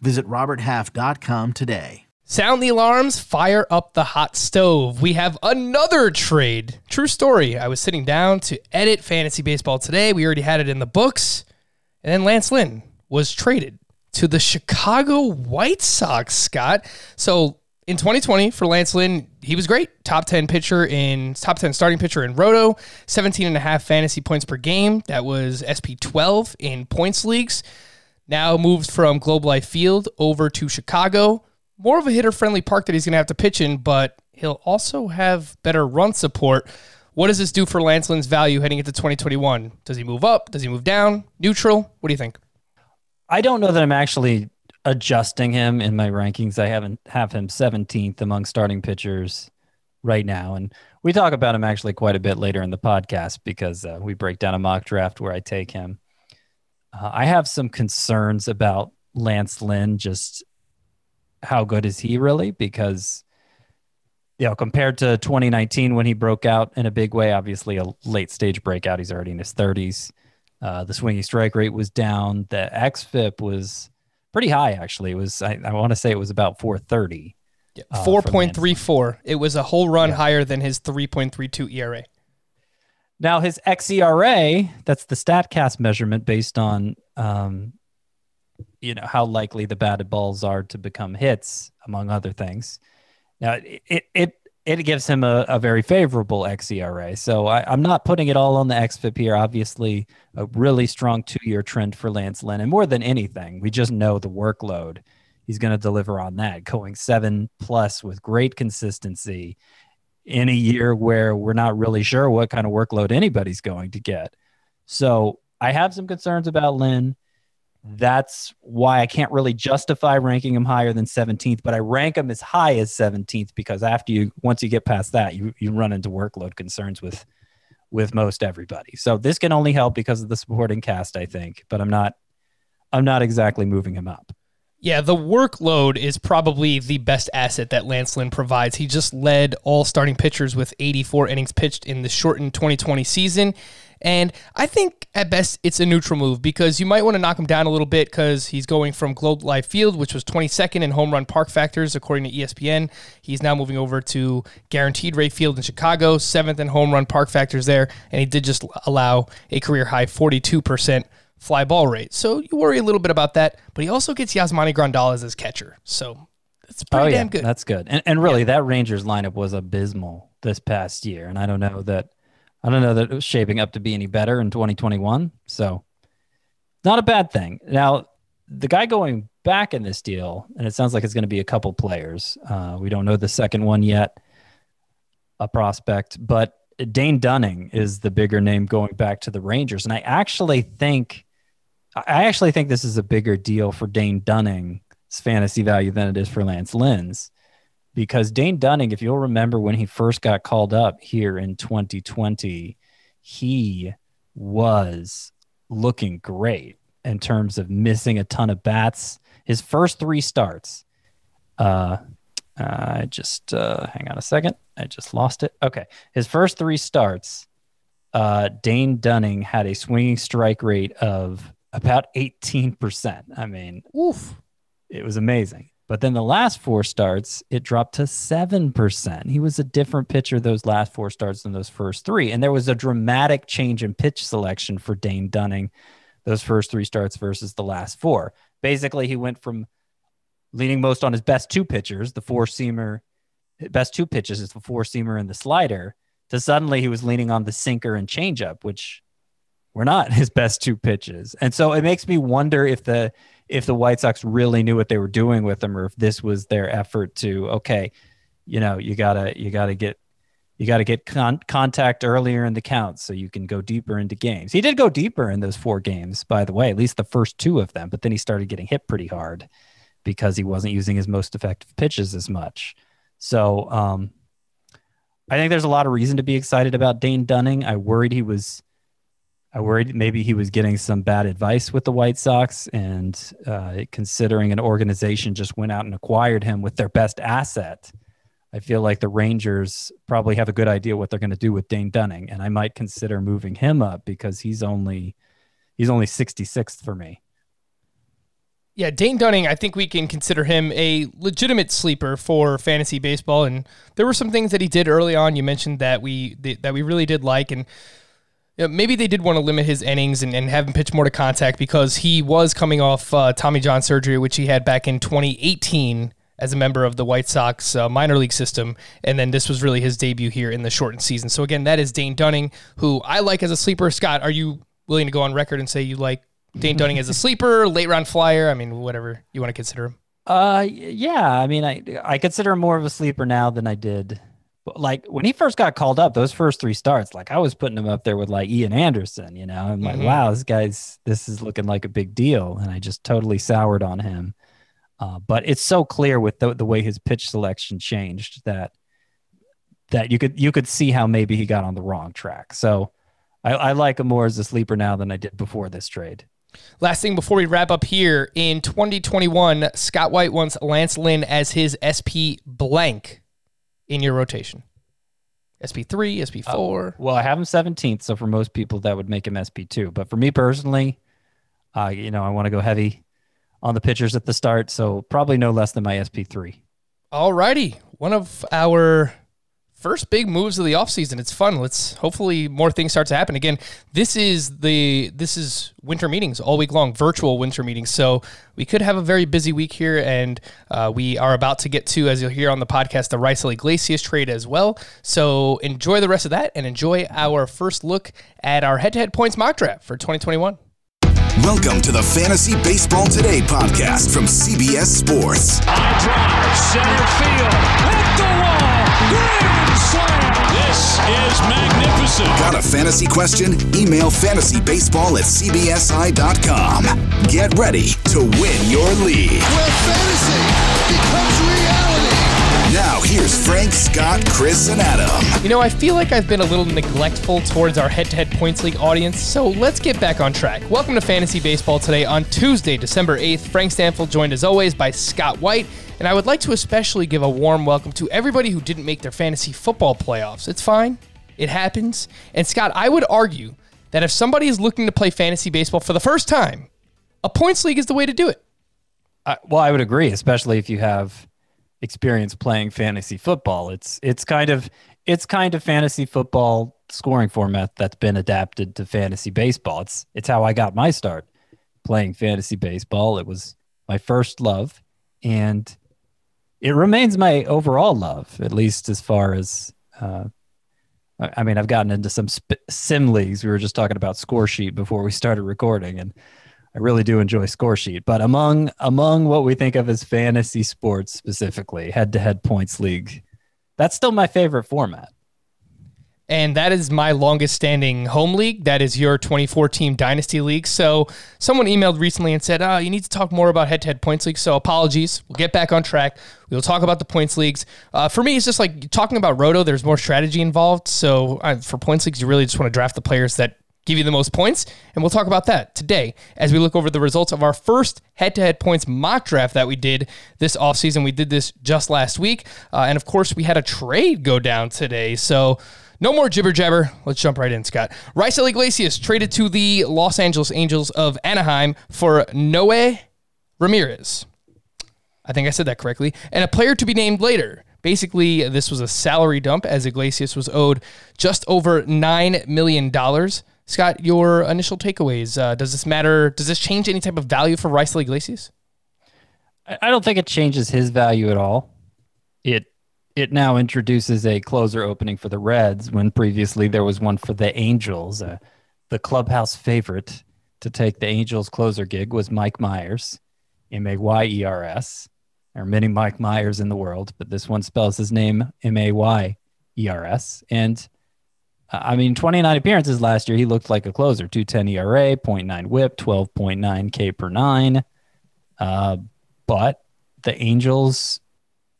Visit RobertHalf.com today. Sound the alarms, fire up the hot stove. We have another trade. True story. I was sitting down to edit fantasy baseball today. We already had it in the books. And then Lance Lynn was traded to the Chicago White Sox, Scott. So in 2020 for Lance Lynn, he was great. Top 10 pitcher in top 10 starting pitcher in Roto, 17 and a half fantasy points per game. That was SP 12 in points leagues. Now moved from Globe Life Field over to Chicago. More of a hitter friendly park that he's going to have to pitch in, but he'll also have better run support. What does this do for Lance Lynn's value heading into 2021? Does he move up? Does he move down? Neutral? What do you think? I don't know that I'm actually adjusting him in my rankings. I haven't have him 17th among starting pitchers right now, and we talk about him actually quite a bit later in the podcast because uh, we break down a mock draft where I take him. Uh, I have some concerns about Lance Lynn. Just how good is he really? Because you know, compared to 2019 when he broke out in a big way, obviously a late stage breakout. He's already in his 30s. Uh, the swinging strike rate was down. The xFIP was pretty high, actually. It was I, I want to say it was about 430. Yeah, uh, 4.34. It was a whole run yeah. higher than his 3.32 ERA. Now his xERA, that's the Statcast measurement based on um, you know how likely the batted balls are to become hits, among other things. Now it it it gives him a, a very favorable xERA. So I, am not putting it all on the xFIP here. Obviously, a really strong two year trend for Lance Lynn, and more than anything, we just know the workload he's going to deliver on that, going seven plus with great consistency in a year where we're not really sure what kind of workload anybody's going to get. So I have some concerns about Lynn. That's why I can't really justify ranking him higher than 17th, but I rank him as high as 17th because after you once you get past that, you you run into workload concerns with with most everybody. So this can only help because of the supporting cast, I think, but I'm not I'm not exactly moving him up. Yeah, the workload is probably the best asset that Lance Lynn provides. He just led all starting pitchers with 84 innings pitched in the shortened 2020 season. And I think at best it's a neutral move because you might want to knock him down a little bit because he's going from Globe Life Field, which was 22nd in home run park factors according to ESPN. He's now moving over to Guaranteed Rate Field in Chicago, seventh in home run park factors there, and he did just allow a career high 42% fly ball rate. So you worry a little bit about that, but he also gets Yasmani Grandal as his catcher. So it's pretty oh, damn yeah, good. That's good. And, and really, yeah. that Rangers lineup was abysmal this past year. And I don't know that I don't know that it was shaping up to be any better in 2021. So not a bad thing. Now, the guy going back in this deal, and it sounds like it's going to be a couple players. Uh, we don't know the second one yet, a prospect, but Dane Dunning is the bigger name going back to the Rangers. And I actually think I actually think this is a bigger deal for Dane Dunning's fantasy value than it is for Lance Lynn's. Because Dane Dunning, if you'll remember when he first got called up here in 2020, he was looking great in terms of missing a ton of bats. His first three starts, uh, I just uh, hang on a second. I just lost it. Okay, his first three starts, uh, Dane Dunning had a swinging strike rate of about 18%. I mean, oof, it was amazing. But then the last four starts, it dropped to 7%. He was a different pitcher those last four starts than those first three. And there was a dramatic change in pitch selection for Dane Dunning, those first three starts versus the last four. Basically, he went from leaning most on his best two pitchers, the four seamer, best two pitches is the four seamer and the slider, to suddenly he was leaning on the sinker and changeup, which were not his best two pitches. And so it makes me wonder if the if the White Sox really knew what they were doing with him, or if this was their effort to okay, you know, you gotta you gotta get you got to get con- contact earlier in the count so you can go deeper into games. He did go deeper in those four games, by the way, at least the first two of them, but then he started getting hit pretty hard because he wasn't using his most effective pitches as much. So um, I think there's a lot of reason to be excited about Dane Dunning. I worried he was, I worried maybe he was getting some bad advice with the White Sox, and uh, considering an organization just went out and acquired him with their best asset, I feel like the Rangers probably have a good idea what they're going to do with Dane Dunning, and I might consider moving him up because he's only he's only 66th for me. Yeah, Dane Dunning, I think we can consider him a legitimate sleeper for fantasy baseball. And there were some things that he did early on. You mentioned that we that we really did like, and you know, maybe they did want to limit his innings and, and have him pitch more to contact because he was coming off uh, Tommy John surgery, which he had back in 2018 as a member of the White Sox uh, minor league system. And then this was really his debut here in the shortened season. So again, that is Dane Dunning, who I like as a sleeper. Scott, are you willing to go on record and say you like Dane Dunning as a sleeper, late round flyer. I mean, whatever you want to consider him. Uh, yeah. I mean, I I consider him more of a sleeper now than I did. Like when he first got called up, those first three starts, like I was putting him up there with like Ian Anderson. You know, I'm like, mm-hmm. wow, this guy's this is looking like a big deal, and I just totally soured on him. Uh, but it's so clear with the, the way his pitch selection changed that that you could you could see how maybe he got on the wrong track. So I, I like him more as a sleeper now than I did before this trade. Last thing before we wrap up here in 2021, Scott White wants Lance Lynn as his SP blank in your rotation. SP3, SP4. Uh, well, I have him 17th, so for most people that would make him SP2. But for me personally, uh, you know, I want to go heavy on the pitchers at the start, so probably no less than my SP3. All righty. One of our first big moves of the offseason. It's fun. Let's hopefully more things start to happen. Again, this is the this is winter meetings all week long, virtual winter meetings. So we could have a very busy week here, and uh, we are about to get to, as you'll hear on the podcast, the Raisel Iglesias trade as well. So enjoy the rest of that and enjoy our first look at our head-to-head points mock draft for 2021. Welcome to the Fantasy Baseball Today podcast from CBS Sports. High drive, center field, hit the wall, grand slam. This is magnificent. Got a fantasy question? Email fantasybaseball at cbsi.com. Get ready to win your league. Where fantasy becomes reality. Now, here's Frank, Scott, Chris, and Adam. You know, I feel like I've been a little neglectful towards our head to head points league audience, so let's get back on track. Welcome to Fantasy Baseball today on Tuesday, December 8th. Frank Stampfl joined as always by Scott White. And I would like to especially give a warm welcome to everybody who didn't make their fantasy football playoffs. It's fine, it happens. And Scott, I would argue that if somebody is looking to play fantasy baseball for the first time, a points league is the way to do it. Uh, well, I would agree, especially if you have experience playing fantasy football. It's it's kind of it's kind of fantasy football scoring format that's been adapted to fantasy baseball. It's it's how I got my start playing fantasy baseball. It was my first love and it remains my overall love, at least as far as uh, I mean, I've gotten into some sp- sim leagues. We were just talking about score sheet before we started recording, and I really do enjoy score sheet. But among among what we think of as fantasy sports specifically, head to head points league, that's still my favorite format and that is my longest standing home league. That is your 24 team dynasty league. So someone emailed recently and said, "Oh, you need to talk more about head to head points league. So apologies. We'll get back on track. We'll talk about the points leagues. Uh, for me, it's just like talking about roto. There's more strategy involved. So uh, for points leagues, you really just want to draft the players that give you the most points. And we'll talk about that today as we look over the results of our first head to head points mock draft that we did this offseason. We did this just last week. Uh, and of course, we had a trade go down today. So no more jibber jabber. Let's jump right in, Scott. Raisel Iglesias traded to the Los Angeles Angels of Anaheim for Noe Ramirez. I think I said that correctly. And a player to be named later. Basically, this was a salary dump as Iglesias was owed just over $9 million. Scott, your initial takeaways. Uh, does this matter? Does this change any type of value for Raisel Iglesias? I don't think it changes his value at all. It it now introduces a closer opening for the Reds when previously there was one for the Angels. Uh, the clubhouse favorite to take the Angels closer gig was Mike Myers, M A Y E R S. There are many Mike Myers in the world, but this one spells his name M A Y E R S. And I mean, 29 appearances last year, he looked like a closer 210 ERA, 0.9 whip, 12.9 K per nine. Uh, but the Angels,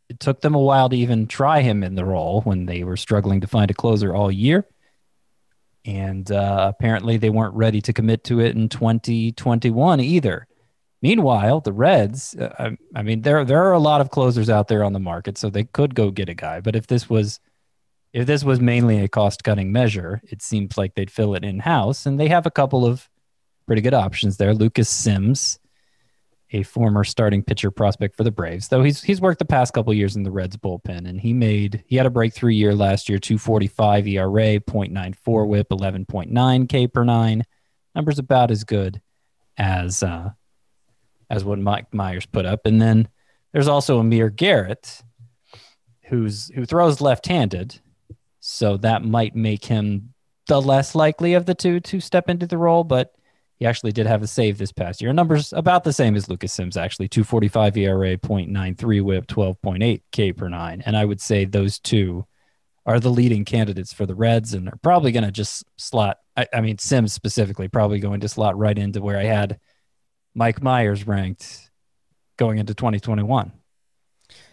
it took them a while to even try him in the role when they were struggling to find a closer all year. And uh, apparently they weren't ready to commit to it in 2021 either. Meanwhile, the Reds, uh, I, I mean, there there are a lot of closers out there on the market, so they could go get a guy. But if this was if this was mainly a cost cutting measure, it seems like they'd fill it in house, and they have a couple of pretty good options there. Lucas Sims, a former starting pitcher prospect for the Braves, though he's he's worked the past couple years in the Reds bullpen, and he made he had a breakthrough year last year, 245 ERA, 0.94 WHIP, 11.9 K per nine, numbers about as good as uh, as what Mike Myers put up, and then there's also Amir Garrett, who's who throws left-handed, so that might make him the less likely of the two to step into the role, but he actually did have a save this past year. Numbers about the same as Lucas Sims, actually 245 ERA, 0.93 whip, 12.8 K per nine. And I would say those two are the leading candidates for the Reds and are probably going to just slot. I, I, mean, Sims specifically, probably going to slot right into where I had Mike Myers ranked going into 2021.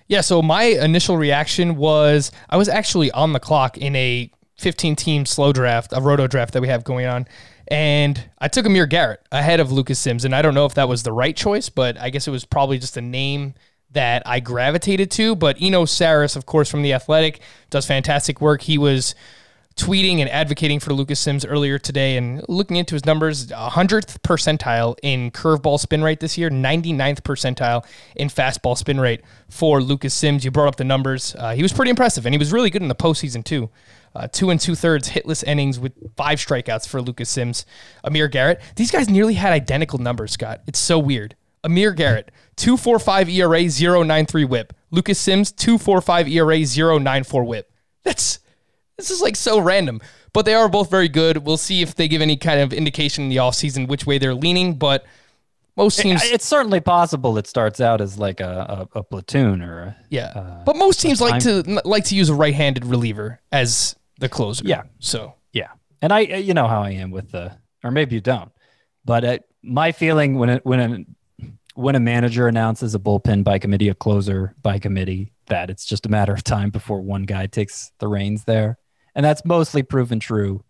Yeah, so my initial reaction was I was actually on the clock in a 15 team slow draft, a roto draft that we have going on. And I took Amir Garrett ahead of Lucas Sims. And I don't know if that was the right choice, but I guess it was probably just a name that I gravitated to. But Eno Sarris, of course, from The Athletic, does fantastic work. He was tweeting and advocating for Lucas Sims earlier today and looking into his numbers 100th percentile in curveball spin rate this year 99th percentile in fastball spin rate for Lucas Sims. You brought up the numbers. Uh, he was pretty impressive and he was really good in the postseason too. Uh, two and two thirds hitless innings with five strikeouts for Lucas Sims. Amir Garrett these guys nearly had identical numbers Scott. It's so weird. Amir Garrett 245 ERA 093 whip Lucas Sims 245 ERA 094 whip that's this is like so random, but they are both very good. We'll see if they give any kind of indication in the offseason which way they're leaning, but most teams. It's certainly possible it starts out as like a, a, a platoon or a, yeah, uh, but most teams like to like to use a right-handed reliever as the closer. Yeah. So yeah, and I you know how I am with the or maybe you don't, but uh, my feeling when it when a, when a manager announces a bullpen by committee, a closer by committee, that it's just a matter of time before one guy takes the reins there and that's mostly proven true.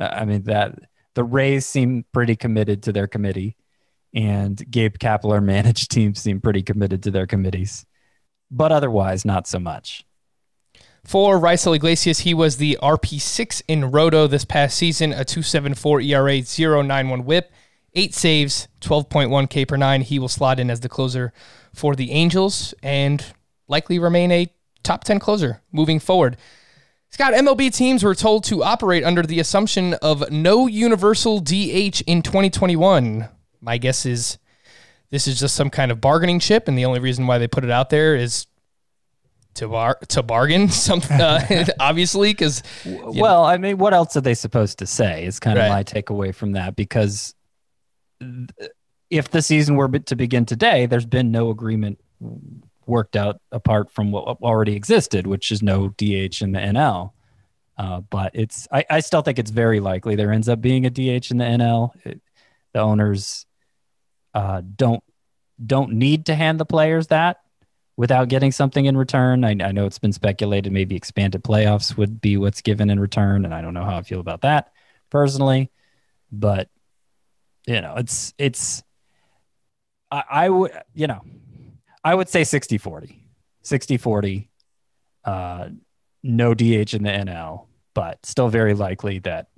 Uh, I mean that the Rays seem pretty committed to their committee, and Gabe Kapler managed teams seem pretty committed to their committees, but otherwise not so much. For Raisel Iglesias, he was the RP6 in Roto this past season, a 274 ERA, 091 whip, eight saves, 12.1 K per nine. He will slot in as the closer for the Angels and likely remain a top 10 closer moving forward. Scott, MLB teams were told to operate under the assumption of no universal DH in 2021. My guess is this is just some kind of bargaining chip, and the only reason why they put it out there is to bar to bargain. something, uh, obviously because well, know. I mean, what else are they supposed to say? Is kind of right. my takeaway from that because if the season were to begin today, there's been no agreement worked out apart from what already existed, which is no DH in the NL. Uh, but it's I, I still think it's very likely there ends up being a DH in the NL. It, the owners uh, don't don't need to hand the players that without getting something in return. I, I know it's been speculated maybe expanded playoffs would be what's given in return, and I don't know how I feel about that personally. But you know, it's it's I, I would you know I would say 60 40. 60 40. Uh, no DH in the NL, but still very likely that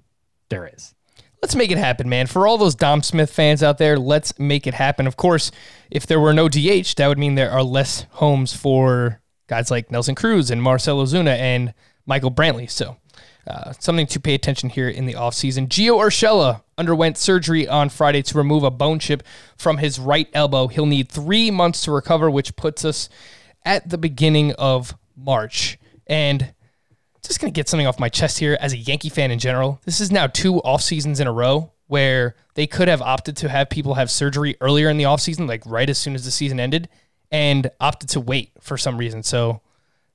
there is. Let's make it happen, man. For all those Dom Smith fans out there, let's make it happen. Of course, if there were no DH, that would mean there are less homes for guys like Nelson Cruz and Marcell Ozuna and Michael Brantley. So, uh, something to pay attention here in the offseason. Gio Urshela underwent surgery on Friday to remove a bone chip from his right elbow. He'll need three months to recover, which puts us at the beginning of March. And just going to get something off my chest here as a Yankee fan in general. This is now two off seasons in a row where they could have opted to have people have surgery earlier in the offseason, like right as soon as the season ended, and opted to wait for some reason. So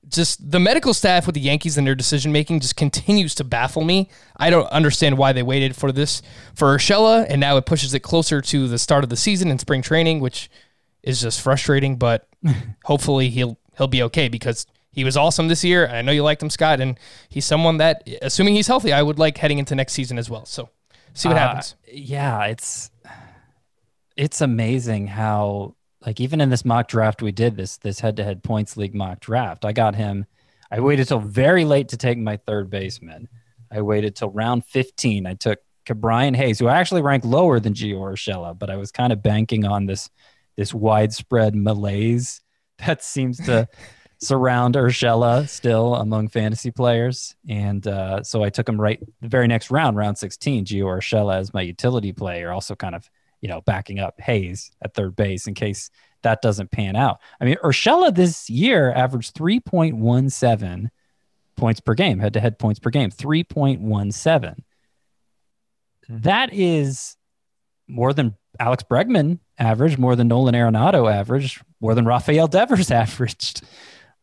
just the medical staff with the Yankees and their decision making just continues to baffle me. I don't understand why they waited for this for Urshela, and now it pushes it closer to the start of the season and spring training, which is just frustrating, but hopefully he'll he'll be okay because he was awesome this year. I know you liked him, Scott, and he's someone that, assuming he's healthy, I would like heading into next season as well. So see what Uh, happens. Yeah, it's it's amazing how like even in this mock draft we did this this head to head points league mock draft. I got him. I waited till very late to take my third baseman. I waited till round 15. I took Brian Hayes, who I actually ranked lower than Gio Urshela, but I was kind of banking on this this widespread malaise that seems to surround Urshela still among fantasy players. And uh, so I took him right the very next round, round 16, Gio Urshela as my utility player, also kind of, you know, backing up Hayes at third base in case that doesn't pan out. I mean, Urshela this year averaged 3.17 points per game, head to head points per game, 3.17. That is more than Alex Bregman averaged, more than Nolan Arenado averaged, more than Rafael Devers averaged.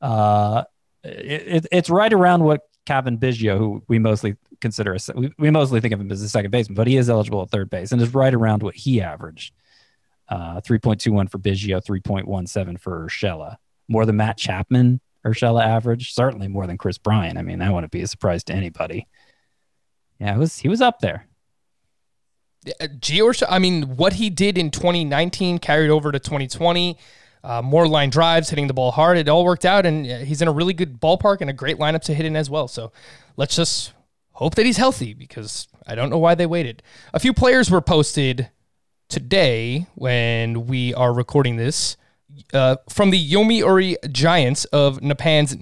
Uh, it, it, it's right around what Cavan Biggio, who we mostly consider a, we, mostly think of him as a second baseman, but he is eligible at third base and is right around what he averaged. Uh, 3.21 for Biggio, 3.17 for Urshela. More than Matt Chapman, Urshela average. Certainly more than Kris Bryant. I mean, that wouldn't be a surprise to anybody. Yeah, it was he was up there. Gio, I mean, what he did in 2019 carried over to 2020. Uh, more line drives, hitting the ball hard. It all worked out, and he's in a really good ballpark and a great lineup to hit in as well. So let's just hope that he's healthy because I don't know why they waited. A few players were posted today when we are recording this uh, from the Yomiuri Giants of Japan's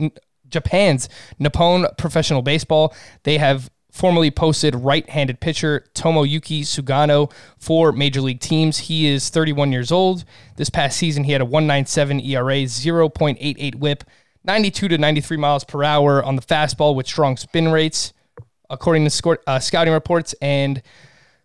Japan's Nippon Professional Baseball. They have formerly posted right-handed pitcher Tomoyuki Sugano for major league teams. He is 31 years old. This past season, he had a 1.97 ERA, 0.88 WHIP, 92 to 93 miles per hour on the fastball with strong spin rates, according to uh, scouting reports. And a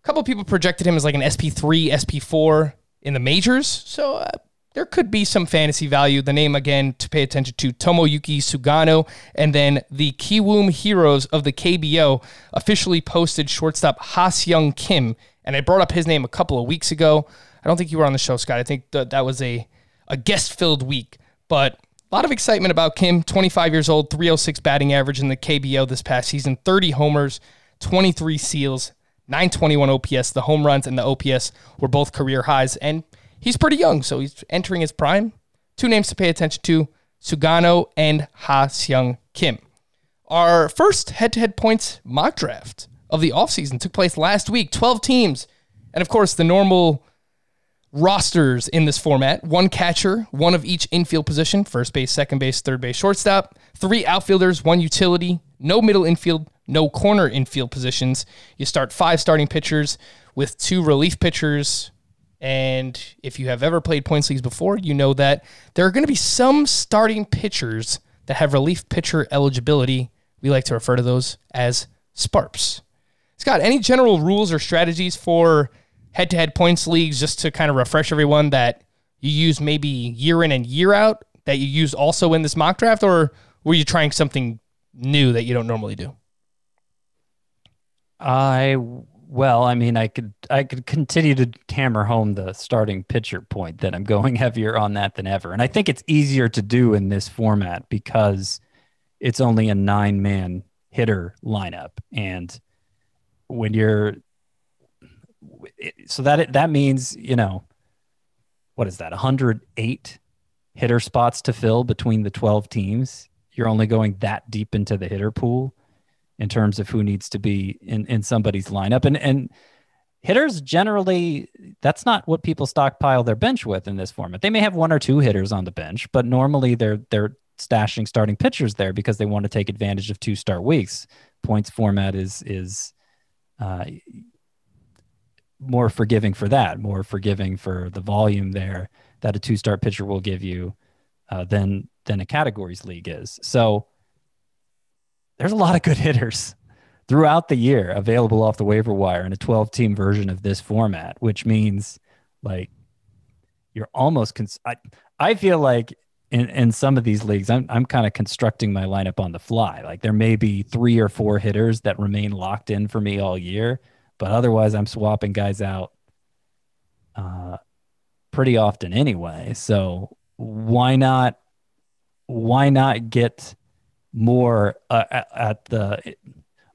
couple people projected him as like an SP3, SP4 in the majors. So uh, there could be some fantasy value. The name again to pay attention to Tomoyuki Sugano, and then the Kiwoom Heroes of the KBO officially posted shortstop Ha-Seong Kim, and I brought up his name a couple of weeks ago. I don't think you were on the show, Scott. I think that that was a a guest filled week, but a lot of excitement about Kim. 25 years old, 306 batting average in the KBO this past season, 30 homers, 23 seals, 921 OPS. The home runs and the OPS were both career highs, and he's pretty young, so he's entering his prime. Two names to pay attention to Sugano and Ha-Seong Kim. Our first head to head points mock draft of the offseason took place last week 12 teams. And of course, the normal rosters in this format one catcher, one of each infield position first base, second base, third base, shortstop, three outfielders, one utility, no middle infield, no corner infield positions. You start five starting pitchers with two relief pitchers. And if you have ever played points leagues before, you know that there are going to be some starting pitchers that have relief pitcher eligibility. We like to refer to those as SPARPs. Scott, any general rules or strategies for head to head points leagues just to kind of refresh everyone that you use maybe year in and year out that you use also in this mock draft, or were you trying something new that you don't normally do? I well, I mean, I could I could continue to hammer home the starting pitcher point that I'm going heavier on that than ever, and I think it's easier to do in this format because it's only a nine man hitter lineup, and when you're so that that means you know what is that? 108 hitter spots to fill between the 12 teams. You're only going that deep into the hitter pool in terms of who needs to be in, in somebody's lineup. And and hitters generally that's not what people stockpile their bench with in this format. They may have one or two hitters on the bench, but normally they're they're stashing starting pitchers there because they want to take advantage of two start weeks. Points format is is uh, more forgiving for that, more forgiving for the volume there that a two start pitcher will give you uh, than than a categories league is. So there's a lot of good hitters throughout the year available off the waiver wire in a 12 team version of this format, which means like you're almost, cons- I, I feel like in, in some of these leagues, I'm, I'm kind of constructing my lineup on the fly. Like there may be three or four hitters that remain locked in for me all year, but otherwise I'm swapping guys out uh, pretty often anyway. So why not? Why not get more uh, at, the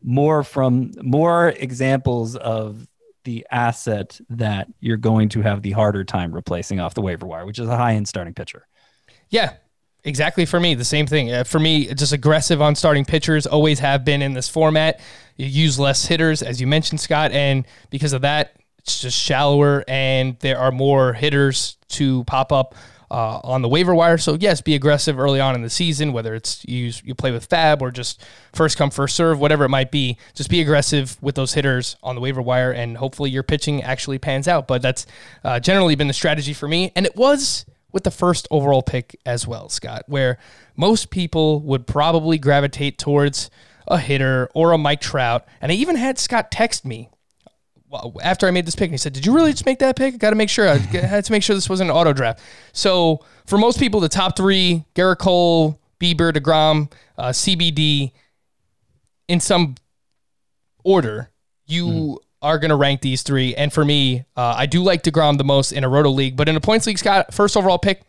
more from more examples of the asset that you're going to have the harder time replacing off the waiver wire, which is a high end starting pitcher. Yeah, exactly. For me, the same thing. Uh, for me, just aggressive on starting pitchers. Always have been in this format. You use less hitters, as you mentioned, Scott, and because of that, it's just shallower, and there are more hitters to pop up. Uh, on the waiver wire, so yes, be aggressive early on in the season. Whether it's you you play with FAAB or just first come first serve, whatever it might be, just be aggressive with those hitters on the waiver wire, and hopefully your pitching actually pans out. But that's uh, generally been the strategy for me, and it was with the first overall pick as well, Scott, where most people would probably gravitate towards a hitter or a Mike Trout. And I even had Scott text me after I made this pick, and he said, "Did you really just make that pick? I got to make sure. I had to make sure this wasn't an auto draft." So for most people, the top three: Gerrit Cole, Bieber, Degrom, uh, CBD, in some order, you are going to rank these three. And for me, uh, I do like Degrom the most in a roto league, but in a points league, Scott, first overall pick,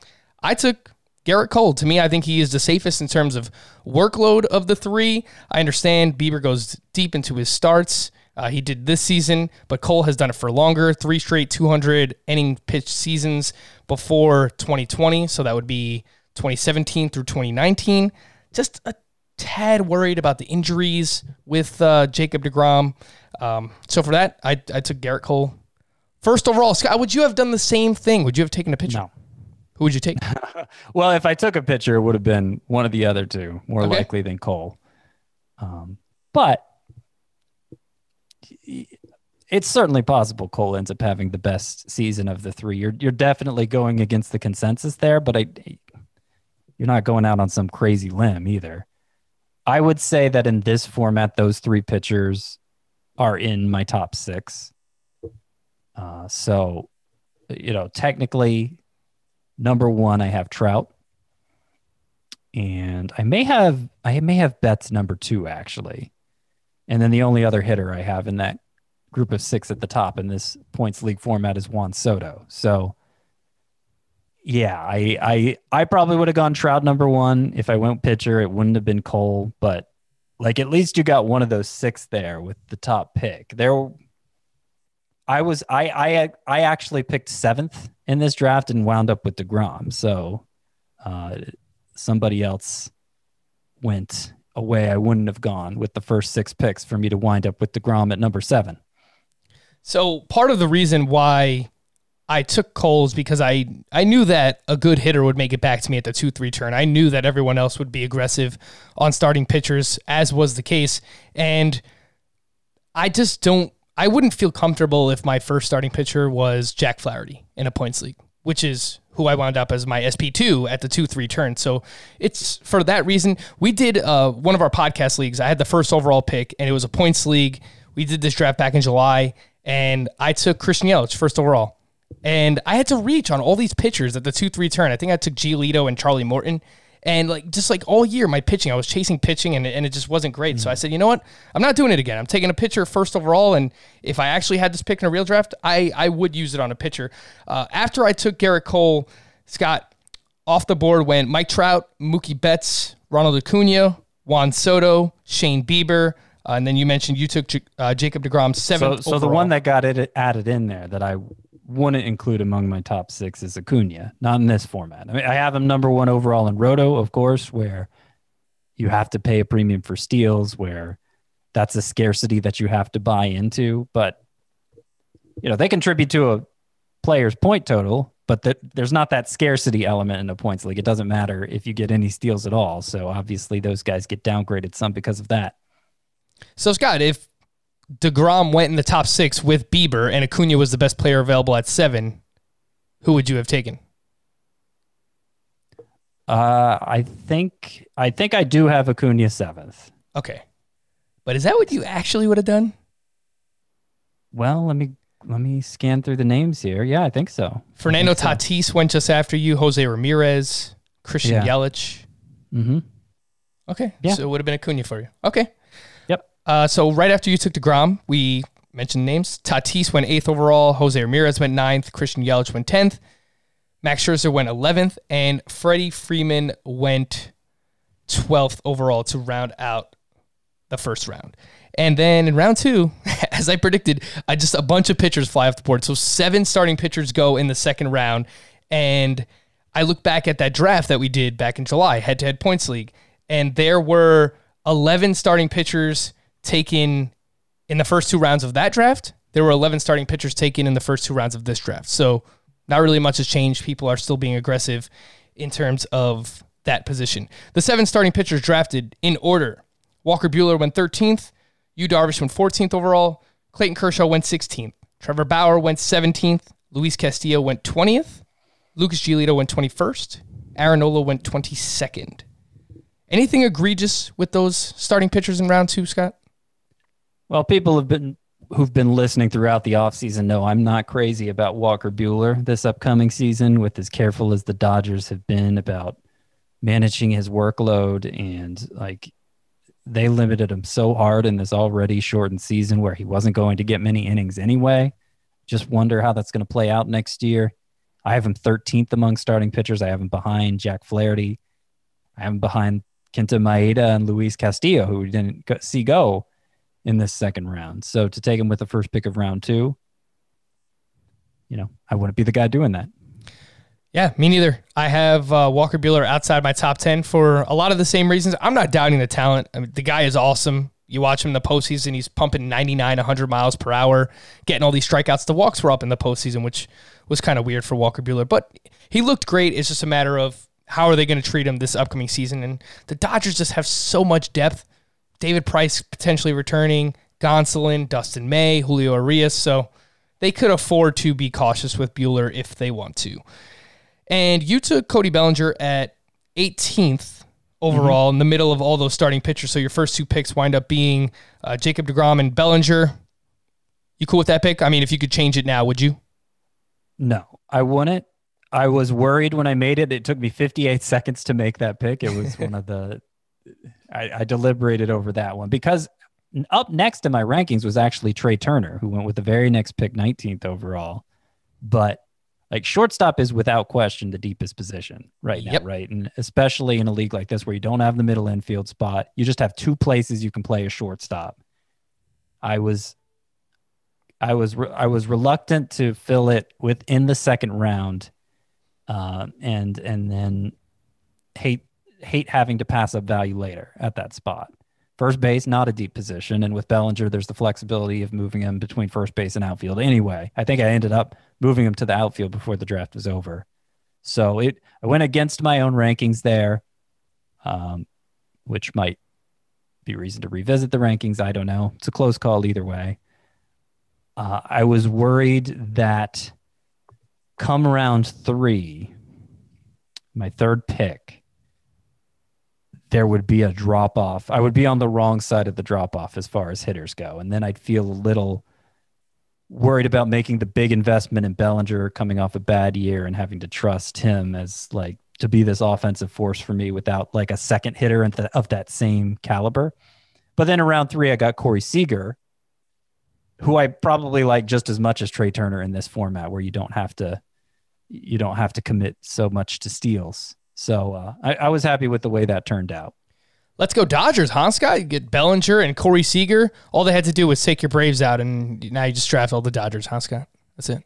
I took Gerrit Cole. To me, I think he is the safest in terms of workload of the three. I understand Bieber goes deep into his starts. Uh, he did this season, but Cole has done it for longer. Three straight 200 inning pitch seasons before 2020. So that would be 2017 through 2019. Just a tad worried about the injuries with uh, Jacob DeGrom. Um, so for that, I, I took Gerrit Cole. First overall, Scott, would you have done the same thing? Would you have taken a pitcher? No. Who would you take? Well, if I took a pitcher, it would have been one of the other two, more Okay. likely than Cole. Um, but it's certainly possible Cole ends up having the best season of the three. You're you're definitely going against the consensus there, but I you're not going out on some crazy limb either. I would say that in this format, those three pitchers are in my top six. Uh, so, you know, technically, number one, I have Trout, and I may have I may have Betts number two actually, and then the only other hitter I have in that group of six at the top in this points league format is Juan Soto. So, yeah, I I I probably would have gone Trout number one if I went pitcher. It wouldn't have been Cole, but like at least you got one of those six there with the top pick. There, I was I I I actually picked seventh in this draft and wound up with Degrom. So, uh, somebody else went away. I wouldn't have gone with the first six picks for me to wind up with Degrom at number seven. So part of the reason why I took Coles because I I knew that a good hitter would make it back to me at the two three turn. I knew that everyone else would be aggressive on starting pitchers, as was the case, and I just don't. I wouldn't feel comfortable if my first starting pitcher was Jack Flaherty in a points league, which is who I wound up as my SP two at the two three turn. So it's for that reason. We did uh, one of our podcast leagues. I had the first overall pick, and it was a points league. We did this draft back in July, and I took Christian Yelich first overall. And I had to reach on all these pitchers at the two three turn. I think I took Giolito and Charlie Morton. And like just like all year, my pitching, I was chasing pitching and, and it just wasn't great. So I said, you know what? I'm not doing it again. I'm taking a pitcher first overall. And if I actually had this pick in a real draft, I, I would use it on a pitcher. Uh, after I took Gerrit Cole, Scott, off the board went Mike Trout, Mookie Betts, Ronald Acuna, Juan Soto, Shane Bieber. Uh, and then you mentioned you took J- uh, Jacob DeGrom So, seventh. so the one that got it added in there that I wouldn't include among my top six is Acuna, not in this format. I mean, I have him number one overall in Roto, of course, where you have to pay a premium for steals, where that's a scarcity that you have to buy into. But you know, they contribute to a player's point total, but that there's not that scarcity element in the points league. It doesn't matter if you get any steals at all. So obviously, those guys get downgraded some because of that. So Scott, if Degrom went in the top six with Bieber and Acuna was the best player available at seven, who would you have taken? Uh, I think I think I do have Acuna seventh. Okay, but is that what you actually would have done? Well, let me let me scan through the names here. Yeah, I think so. Fernando think Tatis went just after you. Jose Ramirez, Christian Yeah. Yelich. Mm-hmm. Okay, Yeah. so it would have been Acuna for you. Okay. Uh, so right after you took Degrom, we mentioned names. Tatis went eighth overall. Jose Ramirez went ninth. Christian Yelich went tenth. Max Scherzer went 11th, and Freddie Freeman went 12th overall to round out the first round. And then in round two, as I predicted, I just a bunch of pitchers fly off the board. So seven starting pitchers go in the second round. And I look back at that draft that we did back in July, head to head points league, and there were 11 starting pitchers taken in the first two rounds of that draft. There were 11 starting pitchers taken in the first two rounds of this draft. So not really much has changed. People are still being aggressive in terms of that position. The seven starting pitchers drafted in order Walker Buehler went 13th, Yu Darvish went 14th overall, Clayton Kershaw went 16th, Trevor Bauer went 17th, Luis Castillo went 20th, Lucas Giolito went 21st, Aaron Nola went 22nd. Anything egregious with those starting pitchers in round two, Scott? Well, people have been who've been listening throughout the offseason know I'm not crazy about Walker Buehler this upcoming season, with as careful as the Dodgers have been about managing his workload and like they limited him so hard in this already shortened season where he wasn't going to get many innings anyway. Just wonder how that's going to play out next year. I have him 13th among starting pitchers. I have him behind Jack Flaherty. I have him behind Kenta Maeda and Luis Castillo, who we didn't see go in this second round. So to take him with the first pick of round two, you know, I wouldn't be the guy doing that. Yeah, me neither. I have uh, Walker Buehler outside my top 10 for a lot of the same reasons. I'm not doubting the talent. I mean, the guy is awesome. You watch him in the postseason, he's pumping 99, 100 miles per hour, getting all these strikeouts. The walks were up in the postseason, which was kind of weird for Walker Buehler, but he looked great. It's just a matter of how are they going to treat him this upcoming season. And the Dodgers just have so much depth. David Price potentially returning, Gonsolin, Dustin May, Julio Urias. So they could afford to be cautious with Buehler if they want to. And you took Cody Bellinger at 18th overall mm-hmm. in the middle of all those starting pitchers. So your first two picks wind up being uh, Jacob DeGrom and Bellinger. You cool with that pick? I mean, if you could change it now, would you? No, I wouldn't. I was worried when I made it. It took me 58 seconds to make that pick. It was one of the, I, I deliberated over that one because up next in my rankings was actually Trea Turner, who went with the very next pick, 19th overall. But like shortstop is without question the deepest position right now, yep. right? And especially in a league like this where you don't have the middle infield spot, you just have two places you can play a shortstop. I was I was re- I was reluctant to fill it within the second round, uh, and and then hate hate having to pass up value later at that spot. First base, not a deep position. And with Bellinger, there's the flexibility of moving him between first base and outfield anyway. I think I ended up moving him to the outfield before the draft was over. So it I went against my own rankings there, um, which might be reason to revisit the rankings. I don't know. It's a close call either way. Uh, I was worried that come round three, my third pick, there would be a drop off. I would be on the wrong side of the drop off as far as hitters go. And then I'd feel a little worried about making the big investment in Bellinger coming off a bad year and having to trust him as like to be this offensive force for me without like a second hitter of that same caliber. But then around three, I got Corey Seager, who I probably like just as much as Trea Turner in this format where you don't have to you don't have to commit so much to steals. So uh, I, I, was happy with the way that turned out. Let's go Dodgers, huh, Scott? You get Bellinger and Corey Seager. All they had to do was take your Braves out, and now you just draft all the Dodgers, huh, Scott? That's it.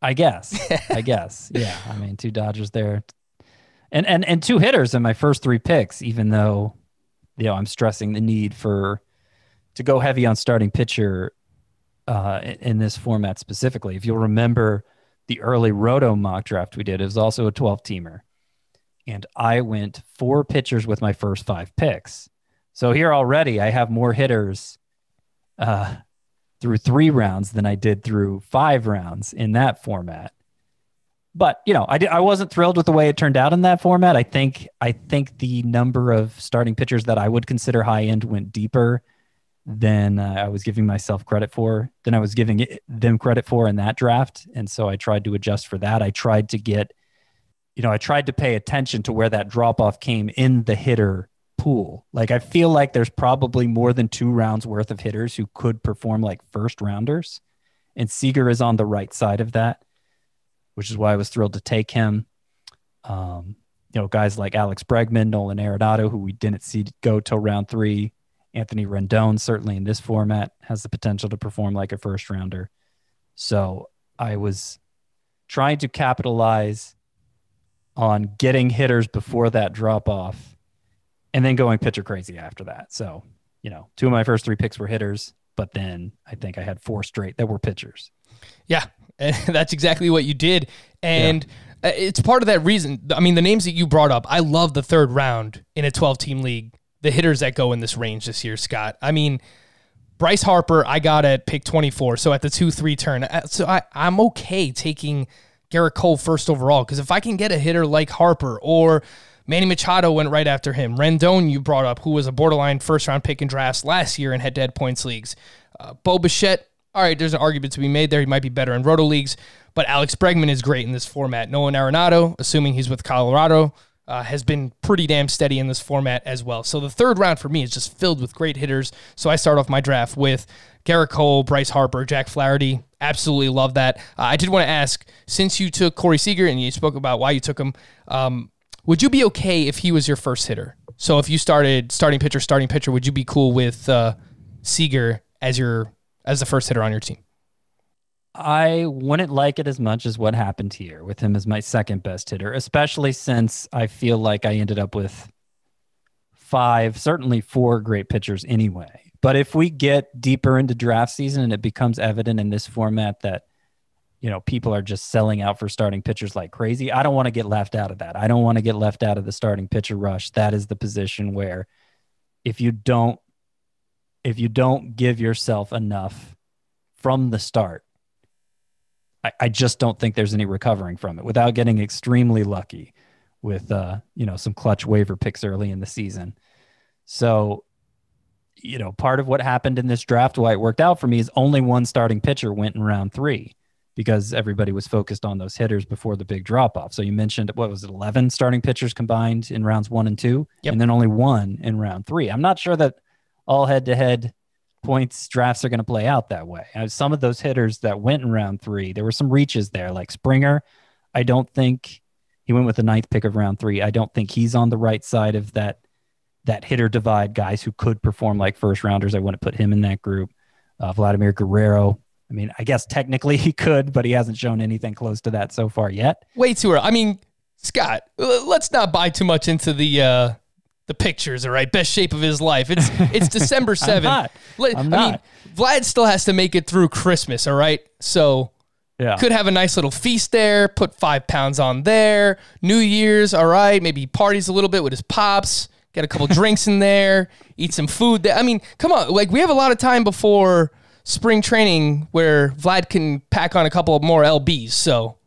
I guess. I guess. Yeah. I mean, two Dodgers there, and and and two hitters in my first three picks. Even though, you know, I'm stressing the need for to go heavy on starting pitcher uh, in this format specifically. If you'll remember the early Roto mock draft we did, it was also a 12 teamer and I went four pitchers with my first five picks. So here already, I have more hitters uh, through three rounds than I did through five rounds in that format. But you know, I did, I wasn't thrilled with the way it turned out in that format. I think I think the number of starting pitchers that I would consider high end went deeper than uh, I was giving myself credit for, than I was giving it, them credit for in that draft. And so I tried to adjust for that. I tried to get you know, I tried to pay attention to where that drop off came in the hitter pool. Like I feel like there's probably more than two rounds worth of hitters who could perform like first rounders, and Seager is on the right side of that. which is why I was thrilled to take him. Um, you know, guys like Alex Bregman, Nolan Arenado, who we didn't see go till round three. Anthony Rendon, certainly in this format, has the potential to perform like a first rounder. So I was trying to capitalize on getting hitters before that drop off and then going pitcher crazy after that. So, you know, two of my first three picks were hitters, but then I think I had four straight that were pitchers. Yeah, that's exactly what you did. And uh it's part of that reason. I mean, the names that you brought up, I love the third round in a 12 team league, the hitters that go in this range this year, Scott. I mean, Bryce Harper, I got at pick 24. So at the 2 3 turn. Uh, So I, I'm okay taking Gerrit Cole first overall because if I can get a hitter like Harper or Manny Machado went right after him. Rendon, you brought up, who was a borderline first round pick in drafts last year in head to head points leagues. Uh, Bo Bichette, all right, there's an argument to be made there. He might be better in roto leagues, but Alex Bregman is great in this format. Nolan Arenado, assuming he's with Colorado, uh, has been pretty damn steady in this format as well. So the third round for me is just filled with great hitters. So I start off my draft with Gerrit Cole, Bryce Harper, Jack Flaherty. Absolutely love that. Uh, I did want to ask, since you took Corey Seager and you spoke about why you took him, um, would you be okay if he was your first hitter? So if you started starting pitcher, starting pitcher, would you be cool with uh, Seager as your as the first hitter on your team? I wouldn't like it as much as what happened here with him as my second best hitter, especially since I feel like I ended up with five, certainly four great pitchers anyway. But if we get deeper into draft season and it becomes evident in this format that you know people are just selling out for starting pitchers like crazy, I don't want to get left out of that. I don't want to get left out of the starting pitcher rush. That is the position where if you don't if you don't give yourself enough from the start, I, I just don't think there's any recovering from it without getting extremely lucky with uh, you know, some clutch waiver picks early in the season. So, you know, part of what happened in this draft, why it worked out for me is only one starting pitcher went in round three because everybody was focused on those hitters before the big drop off. So you mentioned what was it, 11 starting pitchers combined in rounds one and two, Yep. and then only one in round three. I'm not sure that all head to head points drafts are going to play out that way. Uh, Some of those hitters that went in round three, there were some reaches there, like Springer. I don't think he went with the ninth pick of round three. I don't think he's on the right side of that that hitter divide. Guys who could perform like first rounders, I wouldn't put him in that group. Uh, Vladimir Guerrero. I mean, I guess technically he could, but he hasn't shown anything close to that so far yet. Way too early. I mean, Scott, let's not buy too much into the uh, the pictures. All right, best shape of his life. It's it's December seventh. not. I'm I mean, not. Vlad still has to make it through Christmas. All right, so Yeah. could have a nice little feast there. Put five pounds on there. New Year's, all right. Maybe parties a little bit with his pops. Get a couple drinks in there. Eat some food. There. I mean, come on. Like we have a lot of time before spring training where Vlad can pack on a couple of more lbs. So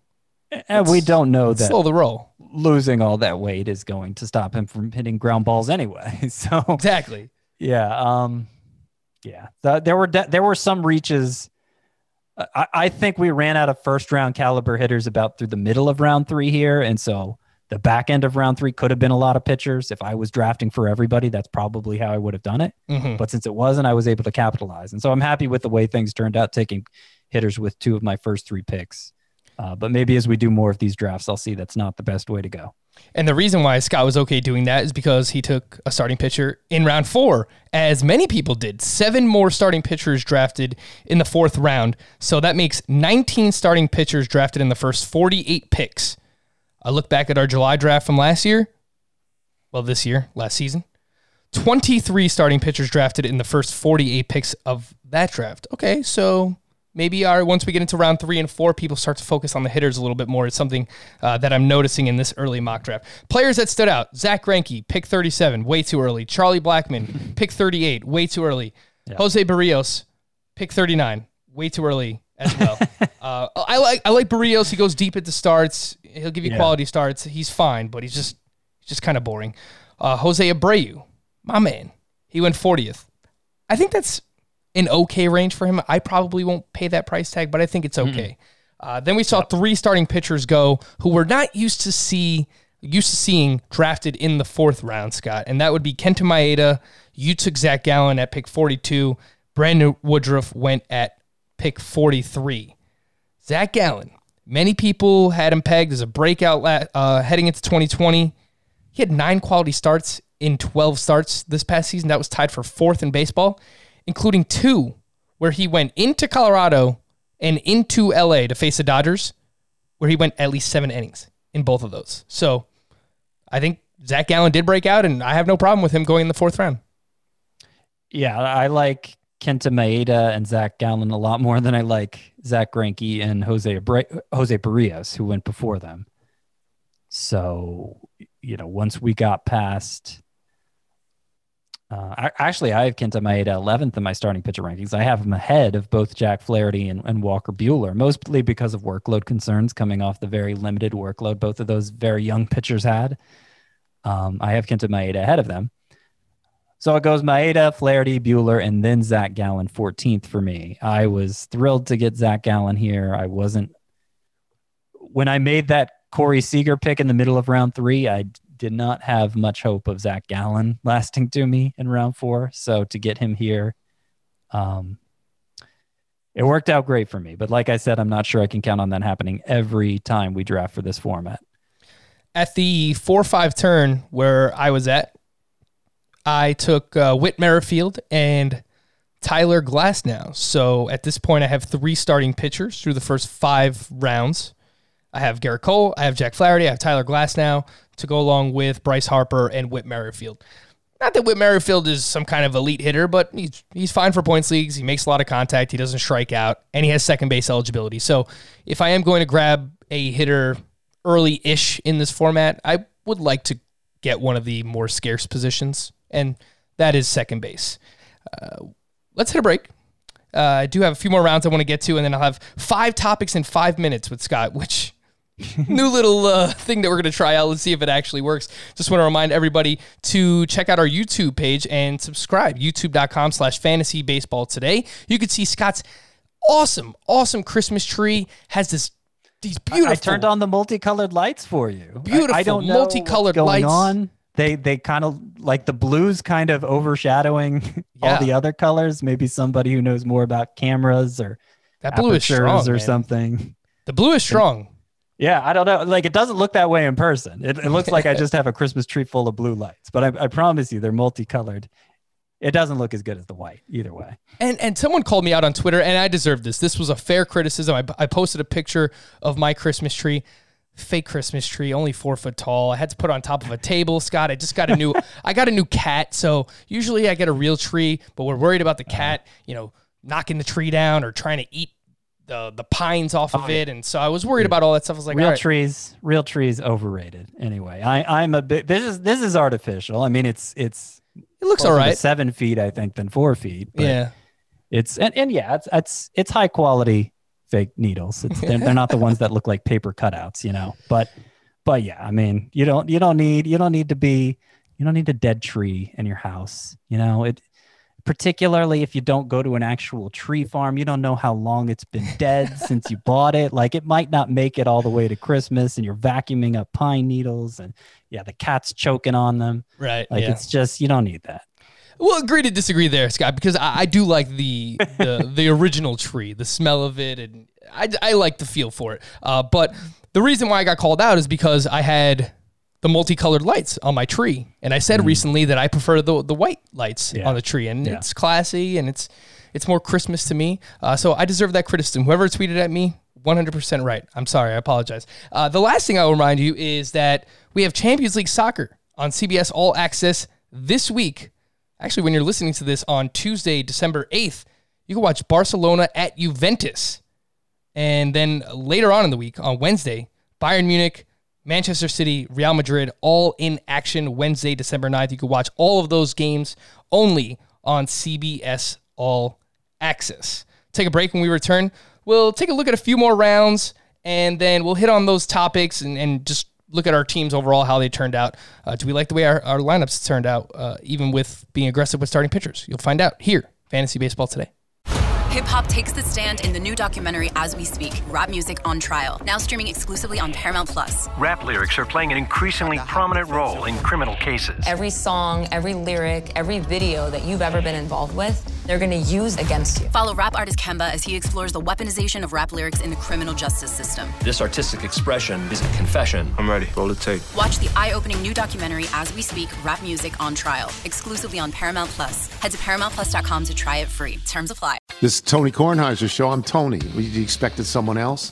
and we don't know that slow the roll. losing all that weight is going to stop him from hitting ground balls anyway. So Exactly. yeah, um, yeah, Th- there were de- there were some reaches. I, I think we ran out of first round caliber hitters about through the middle of round three here, and so the back end of round three could have been a lot of pitchers. If I was drafting for everybody, that's probably how I would have done it. Mhm. But since it wasn't, I was able to capitalize, and so I'm happy with the way things turned out, taking hitters with two of my first three picks. Uh, but maybe as we do more of these drafts, I'll see that's not the best way to go. And the reason why Scott was okay doing that is because he took a starting pitcher in round four, as many people did. Seven more starting pitchers drafted in the fourth round. So that makes 19 starting pitchers drafted in the first 48 picks. I look back at our July draft from last year. Well, this year, last season. 23 starting pitchers drafted in the first 48 picks of that draft. Okay, so maybe our once we get into round three and four, people start to focus on the hitters a little bit more. It's something uh, that I'm noticing in this early mock draft. Players that stood out: Zach Greinke, pick 37, way too early. Charlie Blackmon, pick 38, way too early. Jose Berrios, pick 39, way too early as well. uh, I like I like Berrios. He goes deep at the starts. He'll give you Yeah. quality starts. He's fine, but he's just just kind of boring. Uh, Jose Abreu, my man, he went 40th. I think that's an okay range for him. I probably won't pay that price tag, but I think it's okay. Uh, then we saw three starting pitchers go who we're not used to see used to seeing drafted in the fourth round, Scott, and that would be Kenta Maeda. You took Zach Gallen at pick 42. Brandon Woodruff went at pick 43. Zach Gallen, Many people had him pegged as a breakout uh, heading into 2020. He had nine quality starts in 12 starts this past season. That was tied for fourth in baseball, including two where he went into Colorado and into LA to face the Dodgers, where he went at least seven innings in both of those. So I think Zach Gallen did break out, and I have no problem with him going in the fourth round. Yeah, I like Kenta Maeda and Zach Gallen a lot more than I like Zach Greinke and Jose Abra- Jose Berrios, who went before them. So, you know, once we got past, uh, I, actually, I have Kenta Maeda 11th in my starting pitcher rankings. I have him ahead of both Jack Flaherty and, and Walker Buehler, mostly because of workload concerns coming off the very limited workload both of those very young pitchers had. Um, I have Kenta Maeda ahead of them. So it goes Maeda, Flaherty, Buehler, and then Zach Gallen 14th for me. I was thrilled to get Zach Gallen here. I wasn't when I made that Corey Seager pick in the middle of round three. I did not have much hope of Zach Gallen lasting to me in round four. So to get him here, um, it worked out great for me. But like I said, I'm not sure I can count on that happening every time we draft for this format. At the 4 5 turn where I was at, I took uh, Whit Merrifield and Tyler Glasnow. So at this point, I have three starting pitchers through the first five rounds. I have Gerrit Cole, I have Jack Flaherty, I have Tyler Glasnow to go along with Bryce Harper and Whit Merrifield. Not that Whit Merrifield is some kind of elite hitter, but he's he's fine for points leagues. He makes a lot of contact. He doesn't strike out, and he has second base eligibility. So if I am going to grab a hitter early-ish in this format, I would like to get one of the more scarce positions, and that is second base. Uh, let's hit a break. Uh, I do have a few more rounds I want to get to, and then I'll have five topics in five minutes with Scott, which new little uh, thing that we're going to try out. Let's see if it actually works. Just want to remind everybody to check out our YouTube page and subscribe. YouTube.com slash fantasy baseball today. You can see Scott's awesome, awesome Christmas tree. Has this these beautiful. I turned on the multicolored lights for you. Beautiful I, I don't know multicolored lights. on. They they kind of like the blues kind of overshadowing Yeah. all the other colors. Maybe somebody who knows more about cameras or That blue is strong, or man. something. The blue is strong. Yeah, I don't know. Like it doesn't look that way in person. It, it looks like I just have a Christmas tree full of blue lights. But I, I promise you, they're multicolored. It doesn't look as good as the white either way. And and someone called me out on Twitter, and I deserve this. This was a fair criticism. I, I posted a picture of my Christmas tree, fake Christmas tree, only four foot tall. I had to put it on top of a table. Scott, I just got a new I got a new cat. So usually I get a real tree, but we're worried about the uh-huh. cat, you know, knocking the tree down or trying to eat the the pines off of it. And so I was worried about all that stuff. I was like, real right, trees, real trees, overrated. Anyway, I I'm a bit. This is this is artificial. I mean, it's it's it looks all right. seven feet, I think, than four feet. But Yeah. it's and, and yeah, it's it's it's high quality fake needles. It's, they're, they're not the ones that look like paper cutouts, you know. But but yeah, I mean, you don't you don't need you don't need to be you don't need a dead tree in your house. You know it. Particularly if you don't go to an actual tree farm, you don't know how long it's been dead since you bought it. Like it might not make it all the way to Christmas, and you're vacuuming up pine needles, and yeah, the cat's choking on them. Right. Like yeah. it's just you don't need that. We'll agree to disagree there, Scott, because I, I do like the, the the original tree, the smell of it, and I, I like the feel for it. Uh, but the reason why I got called out is because I had the multicolored lights on my tree, and I said recently that I prefer the the white lights Yeah. on the tree, and Yeah. it's classy and it's it's more Christmas to me. Uh, so I deserve that criticism. Whoever tweeted at me. 100% right. I'm sorry. I apologize. Uh, the last thing I will remind you is that we have Champions League soccer on CBS All Access this week actually, when you're listening to this on Tuesday, December 8th, you can watch Barcelona at Juventus. And then later on in the week, on Wednesday, Bayern Munich, Manchester City, Real Madrid, all in action Wednesday, December 9th. You can watch all of those games only on CBS All Access. Take a break when we return. We'll take a look at a few more rounds and then we'll hit on those topics and, and just look at our teams overall, how they turned out. Uh, do we like the way our, our lineups turned out, uh, even with being aggressive with starting pitchers? You'll find out here, Fantasy Baseball Today. Hip hop takes the stand in the new documentary As We Speak Rap Music on Trial, now streaming exclusively on Paramount Plus. Rap lyrics are playing an increasingly prominent role in criminal cases. Every song, every lyric, every video that you've ever been involved with they're going to use against you. Follow rap artist Kemba as he explores the weaponization of rap lyrics in the criminal justice system. This artistic expression is a confession. I'm ready. Roll the tape. Watch the eye-opening new documentary As We Speak: Rap Music on Trial, exclusively on Paramount Plus. Head to paramountplus.com to try it free. Terms apply. This is Tony Kornheiser's show. I'm Tony. You expected someone else?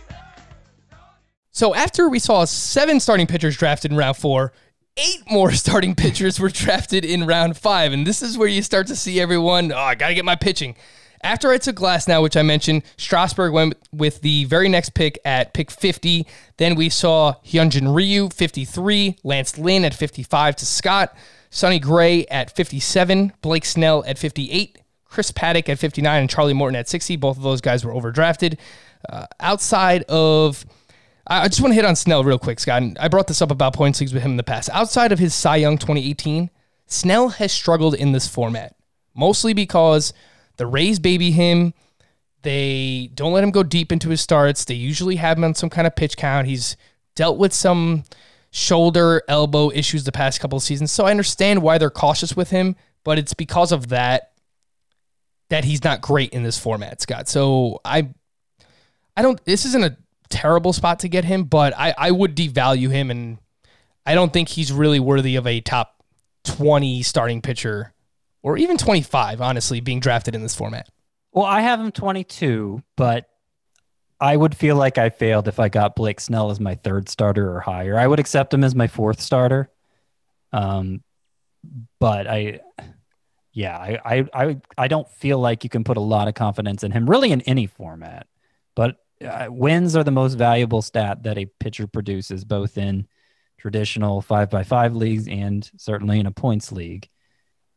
So after we saw seven starting pitchers drafted in round four, eight more starting pitchers were drafted in round five. And this is where you start to see everyone, oh, I got to get my pitching. After I took Glasnow, which I mentioned, Strasburg went with the very next pick at pick 50. Then we saw Hyunjin Ryu, 53, Lance Lynn at 55 to Scott, Sonny Gray at 57, Blake Snell at 58, Chris Paddack at 59, and Charlie Morton at 60. Both of those guys were overdrafted. Uh, outside of I just want to hit on Snell real quick, Scott. I brought this up about points leagues with him in the past. Outside of his Cy Young 2018, Snell has struggled in this format, mostly because the Rays baby him. They don't let him go deep into his starts. They usually have him on some kind of pitch count. He's dealt with some shoulder, elbow issues the past couple of seasons. So I understand why they're cautious with him, but it's because of that that he's not great in this format, Scott. So I I don't this isn't a terrible spot to get him, but I, I would devalue him, and I don't think he's really worthy of a top 20 starting pitcher or even 25, honestly, being drafted in this format. Well, I have him 22, but I would feel like I failed if I got Blake Snell as my third starter or higher. I would accept him as my fourth starter. Um, but I, yeah, I, I, I, I don't feel like you can put a lot of confidence in him really in any format. But uh, wins are the most valuable stat that a pitcher produces, both in traditional five by five leagues and certainly in a points league.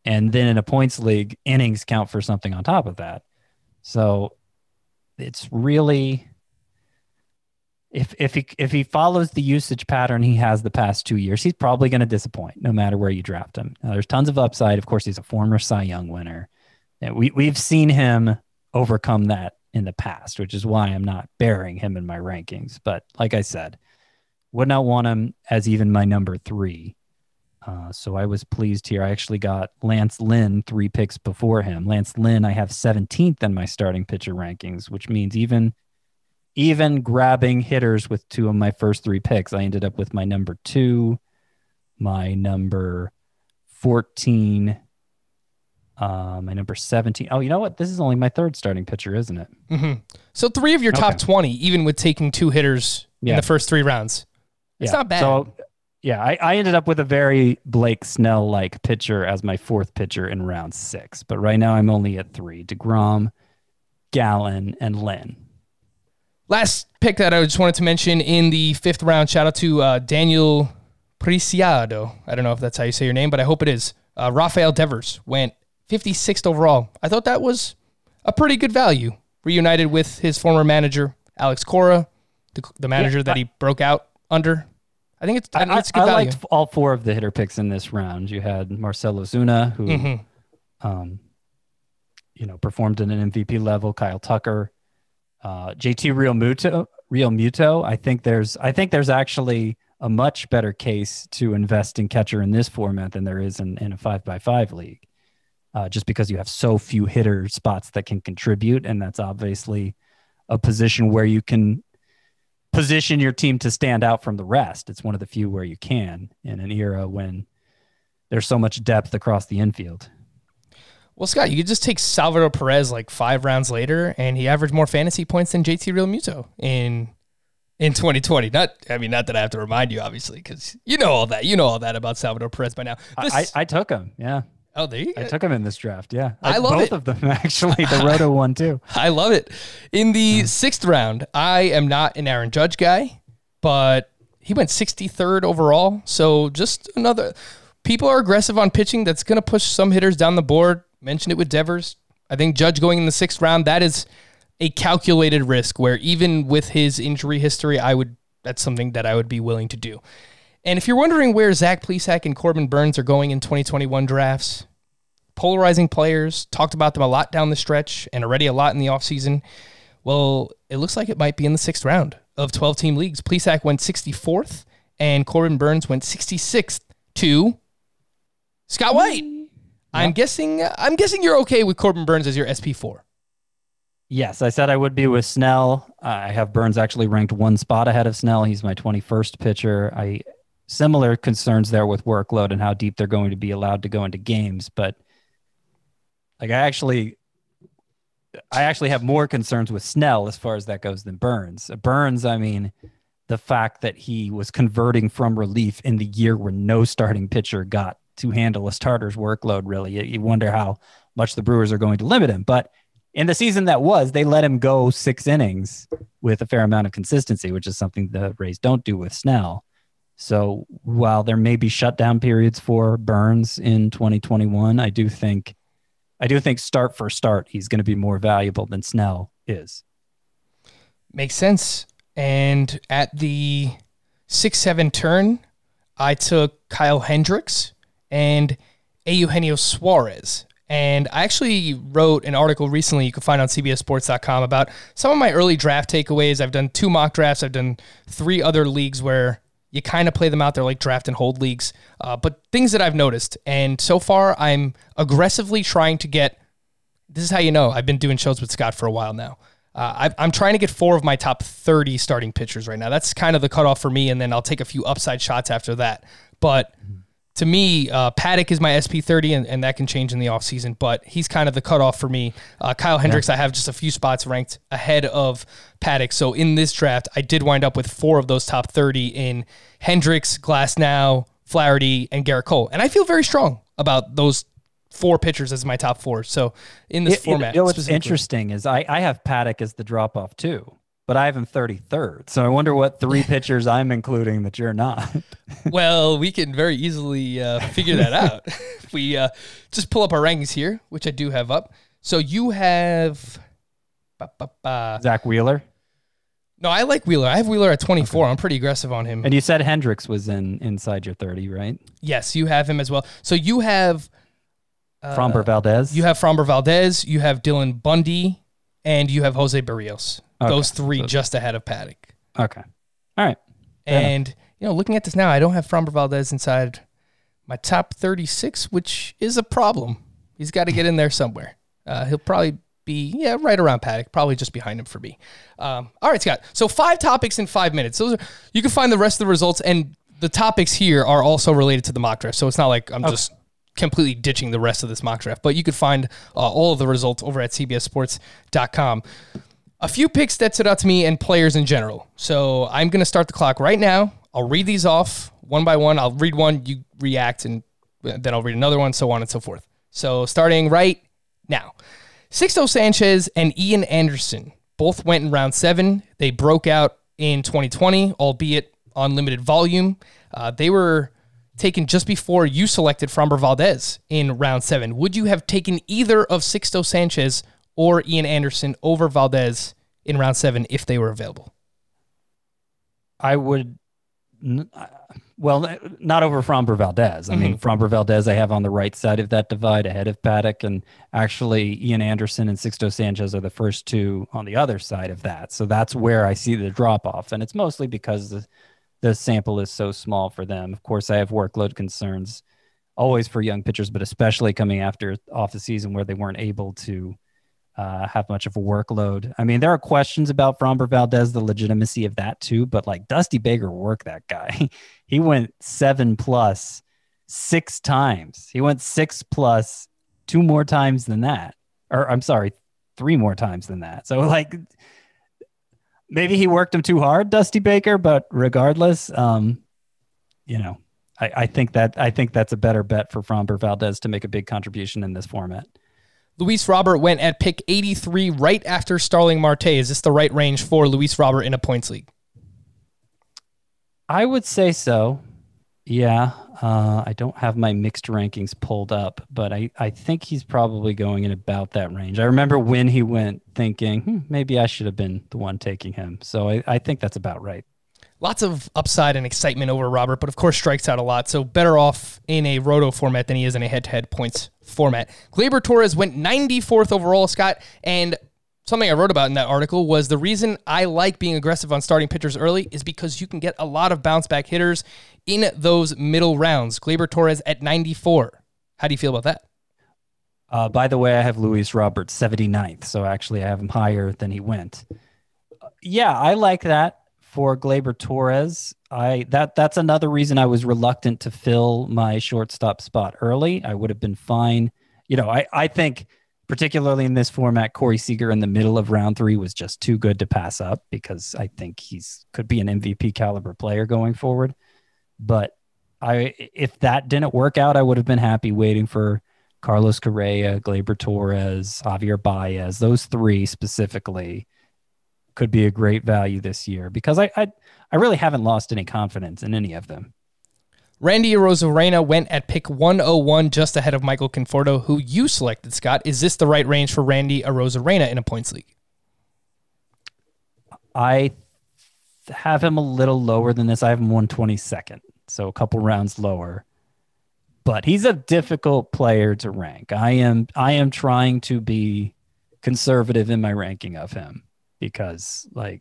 And then in a points league, innings count for something on top of that. So it's really if if he if he follows the usage pattern he has the past two years, he's probably going to disappoint no matter where you draft him. Now, there's tons of upside. Of course, he's a former Cy Young winner. We we've seen him overcome that in the past, which is why I'm not burying him in my rankings. But like I said, would not want him as even my number three. Uh, so I was pleased here. I actually got Lance Lynn three picks before him. Lance Lynn, I have 17th in my starting pitcher rankings, which means even even grabbing hitters with two of my first three picks, I ended up with my number two, my number 14, uh, my number 17. Oh, you know what? This is only my third starting pitcher, isn't it? Mm-hmm. So three of your top okay. 20, even with taking two hitters yeah. in the first three rounds. It's yeah. not bad. So, yeah, I, I ended up with a very Blake Snell like pitcher as my fourth pitcher in round six. But right now I'm only at three DeGrom, Gallen, and Lynn. Last pick that I just wanted to mention in the fifth round, shout out to uh, Daniel Preciado. I don't know if that's how you say your name, but I hope it is. Uh, Rafael Devers went 56th overall. I thought that was a pretty good value. Reunited with his former manager, Alex Cora, the, the manager yeah, that he broke out under. I think it's, I, I, it's good I value. liked all four of the hitter picks in this round. You had Marcell Ozuna, who, mm-hmm. um, you know, performed at an MVP level. Kyle Tucker, uh, JT Realmuto. Real Muto. I think there's. I think there's actually a much better case to invest in catcher in this format than there is in, in a five by five league uh, just because you have so few hitter spots that can contribute. And that's obviously a position where you can position your team to stand out from the rest. It's one of the few where you can in an era when there's so much depth across the infield. Well, Scott, you could just take Salvador Perez like five rounds later, and he averaged more fantasy points than JT Realmuto in in 2020. Not, I mean, not that I have to remind you, obviously, because you know all that. You know all that about Salvador Perez by now. This, I, I, took him. Yeah. Oh, there you go. I took him in this draft. Yeah, I, I love both it. of them actually. The Roto one too. I love it. In the sixth round, I am not an Aaron Judge guy, but he went 63rd overall. So just another. People are aggressive on pitching. That's going to push some hitters down the board. Mentioned it with Devers. I think Judge going in the sixth round, that is a calculated risk where even with his injury history, I would that's something that I would be willing to do. And if you're wondering where Zach Plesac and Corbin Burnes are going in 2021 drafts, polarizing players, talked about them a lot down the stretch and already a lot in the offseason. Well, it looks like it might be in the sixth round of 12 team leagues. Plesac went 64th and Corbin Burnes went 66th to Scott White. I'm guessing I'm guessing you're okay with Corbin Burnes as your SP4. Yes, I said I would be with Snell. I have Burnes actually ranked one spot ahead of Snell. He's my 21st pitcher. I similar concerns there with workload and how deep they're going to be allowed to go into games, but like I actually I actually have more concerns with Snell as far as that goes than Burnes. Burnes, I mean, the fact that he was converting from relief in the year where no starting pitcher got to handle a starter's workload, really. You wonder how much the Brewers are going to limit him. But in the season that was, they let him go six innings with a fair amount of consistency, which is something the Rays don't do with Snell. So while there may be shutdown periods for Burnes in 2021, I do think I do think start for start he's going to be more valuable than Snell is. Makes sense. And at the 6 7 turn, I took Kyle Hendricks and Eugenio Suarez. And I actually wrote an article recently you can find on CBSSports.com about some of my early draft takeaways. I've done two mock drafts, I've done three other leagues where you kind of play them out there like draft and hold leagues, uh, but things that I've noticed. And so far, I'm aggressively trying to get this is how you know I've been doing shows with Scott for a while now. Uh, I, am trying to get four of my top 30 starting pitchers right now. That's kind of the cutoff for me, and then I'll take a few upside shots after that. But to me, uh, Paddack is my SP30, and, and that can change in the offseason, but he's kind of the cutoff for me. Uh, Kyle Hendricks, yeah. I have just a few spots ranked ahead of Paddack. So in this draft, I did wind up with four of those top 30 in Hendricks, Glasnow, Flaherty, and Gerrit Cole. And I feel very strong about those four pitchers as my top four. So in this it, format, you know what's interesting is I, I have Paddack as the drop off too but I have him 33rd. So I wonder what three pitchers I'm including that you're not. well, we can very easily uh, figure that out. if we uh, just pull up our rankings here, which I do have up. So you have ba, ba, ba. Zack Wheeler. No, I like Wheeler. I have Wheeler at 24. Okay. I'm pretty aggressive on him. And you said Hendricks was in inside your 30, right? Yes, you have him as well. So you have uh, Framber Valdez. You have Framber Valdez. You have Dylan Bundy, and you have Jose Berrios. Okay. Those three so, just ahead of Paddack. Okay. All right. Fair and enough. you know, looking at this now, I don't have Framber Valdez inside my top 36, which is a problem. He's got to get in there somewhere. Uh, he'll probably be yeah right around Paddack, probably just behind him for me. Um, all right, Scott. So five topics in five minutes. Those are you can find the rest of the results, and the topics here are also related to the mock draft. So it's not like I'm okay. just completely ditching the rest of this mock draft, but you could find uh, all of the results over at CBSSports.com a few picks that stood out to me and players in general. So I'm going to start the clock right now. I'll read these off one by one. I'll read one, you react, and then I'll read another one, so on and so forth. So starting right now, Sixto Sanchez and Ian Anderson both went in round seven. They broke out in 2020, albeit on limited volume. Uh, they were taken just before you selected Framber Valdez in round seven. Would you have taken either of Sixto Sanchez or Ian Anderson over Valdez in round seven if they were available? I would, well, not over Framber Valdez. I mm-hmm. mean, Framber Valdez I have on the right side of that divide ahead of Paddack. and actually Ian Anderson and Sixto Sanchez are the first two on the other side of that. So that's where I see the drop off, and it's mostly because the, the sample is so small for them. Of course, I have workload concerns always for young pitchers, but especially coming after off the season where they weren't able to uh, have much of a workload. I mean, there are questions about Framber Valdez, the legitimacy of that too, but like Dusty Baker worked that guy. he went seven plus six times. He went six plus two more times than that. Or I'm sorry, three more times than that. So like maybe he worked him too hard, Dusty Baker, but regardless, um, you know, I, I think that I think that's a better bet for Framber Valdez to make a big contribution in this format. Luis Robert went at pick 83 right after Starling Marte. Is this the right range for Luis Robert in a points league? I would say so. Yeah, uh, I don't have my mixed rankings pulled up, but I, I think he's probably going in about that range. I remember when he went thinking, hmm, maybe I should have been the one taking him. So I, I think that's about right. Lots of upside and excitement over Robert, but of course strikes out a lot. So better off in a roto format than he is in a head to head points format. Gleyber Torres went 94th overall, Scott, and something I wrote about in that article was the reason I like being aggressive on starting pitchers early is because you can get a lot of bounce back hitters in those middle rounds. Gleyber Torres at 94. How do you feel about that? Uh, by the way, I have Luis Roberts 79th, so actually I have him higher than he went. Uh, yeah, I like that for Gleyber Torres. I that that's another reason I was reluctant to fill my shortstop spot early. I would have been fine. You know, I I think particularly in this format, Corey Seager in the middle of round three was just too good to pass up because I think he's could be an MVP caliber player going forward. But I if that didn't work out, I would have been happy waiting for Carlos Correa, Gleyber Torres, Javier Baez. Those three specifically could be a great value this year because I I, I really haven't lost any confidence in any of them. Randy Arozarena went at pick 101, just ahead of Michael Conforto, who you selected, Scott. Is this the right range for Randy Arozarena in a points league? I have him a little lower than this. I have him 122nd, so a couple rounds lower. But he's a difficult player to rank. I am I am trying to be conservative in my ranking of him because like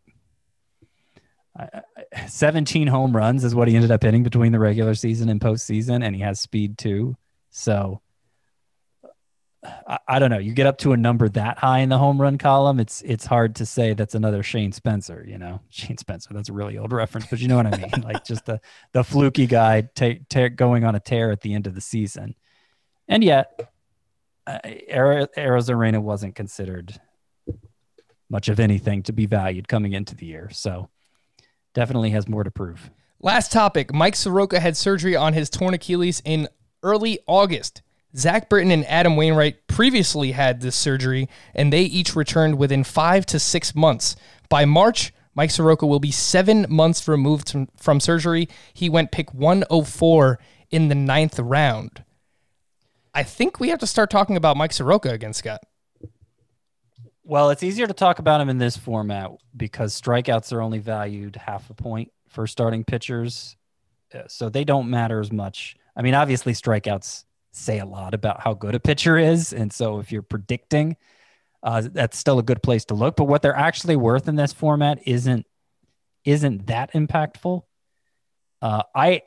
17 home runs is what he ended up hitting between the regular season and postseason, and he has speed too. So I, I, don't know. You get up to a number that high in the home run column, it's it's hard to say that's another Shane Spencer. You know, Shane Spencer. That's a really old reference, but you know what I mean. like just the the fluky guy going on a tear at the end of the season, and yet uh, Arozarena wasn't considered much of anything to be valued coming into the year. So definitely has more to prove. Last topic Mike Soroka had surgery on his torn Achilles in early August. Zach Britton and Adam Wainwright previously had this surgery, and they each returned within five to six months. By March, Mike Soroka will be seven months removed from surgery. He went pick 104 in the ninth round. I think we have to start talking about Mike Soroka again, Scott. Well, it's easier to talk about him in this format because strikeouts are only valued half a point for starting pitchers. Uh, so they don't matter as much. I mean, obviously, strikeouts say a lot about how good a pitcher is. And so if you're predicting, uh, that's still a good place to look. But what they're actually worth in this format isn't isn't that impactful. Uh, I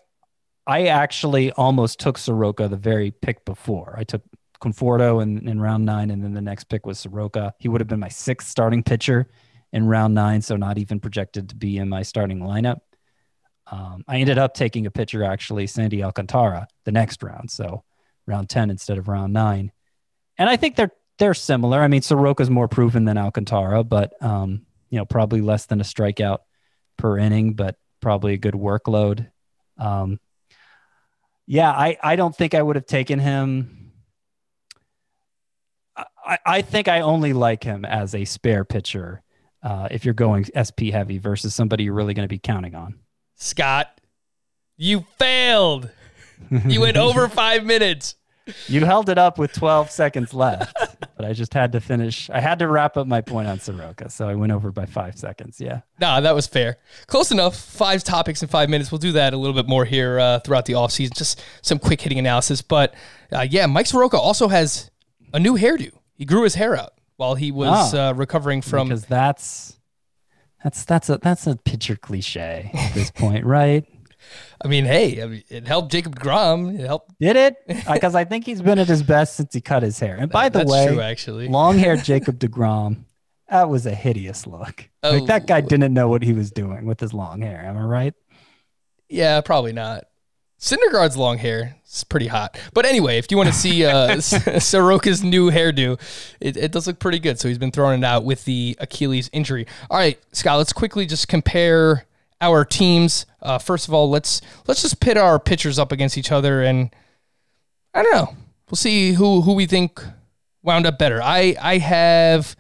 I actually almost took Soroka the very pick before. I took Conforto in, in round nine, and then the next pick was Soroka. He would have been my sixth starting pitcher in round nine, so not even projected to be in my starting lineup. Um, I ended up taking a pitcher actually, Sandy Alcantara, the next round, so round ten instead of round nine. And I think they're they're similar. I mean, Soroka's more proven than Alcantara, but um, you know, probably less than a strikeout per inning, but probably a good workload. Um, yeah, I, I don't think I would have taken him I, I think I only like him as a spare pitcher uh, if you're going SP heavy versus somebody you're really going to be counting on. Scott, you failed. You went over five minutes. You held it up with 12 seconds left, but I just had to finish. I had to wrap up my point on Soroka, so I went over by five seconds. Yeah. Nah, that was fair. Close enough. Five topics in five minutes. We'll do that a little bit more here uh, throughout the offseason. Just some quick hitting analysis. But uh, yeah, Mike Soroka also has a new hairdo. He grew his hair out while he was oh, uh, recovering from because that's that's that's a that's a pitcher cliche at this point, right? I mean, hey, I mean, it helped Jacob Degrom. It helped. Did it? Because I think he's been at his best since he cut his hair. And by the That's way, true, actually, long-haired Jacob Degrom, that was a hideous look. Oh, like that guy didn't know what he was doing with his long hair. Am I right? Yeah, probably not. Syndergaard's long hair is pretty hot. But anyway, if you want to see uh, Soroka's new hairdo, it, it does look pretty good. So he's been throwing it out with the Achilles injury. All right, Scott, let's quickly just compare our teams. Uh, first of all, let's let's just pit our pitchers up against each other, and I don't know. We'll see who who we think wound up better. I I have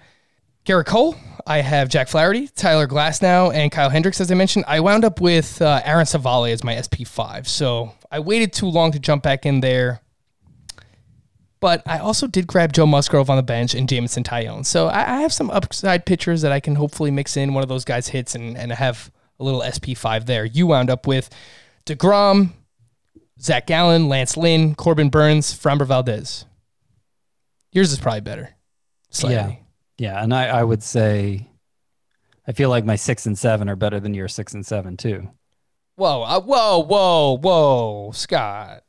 Gerrit Cole. I have Jack Flaherty, Tyler Glasnow, and Kyle Hendricks, as I mentioned. I wound up with uh, Aaron Civale as my SP5. So I waited too long to jump back in there. But I also did grab Joe Musgrove on the bench and Jameson Taillon. So I, I have some upside pitchers that I can hopefully mix in. One of those guys hits and, and have a little SP5 there. You wound up with DeGrom, Zach Gallen, Lance Lynn, Corbin Burnes, Framber Valdez. Yours is probably better. Slightly. Yeah. Yeah. And I, I would say, I feel like my six and seven are better than your six and seven, too. Whoa, uh, whoa, whoa, whoa, Scott.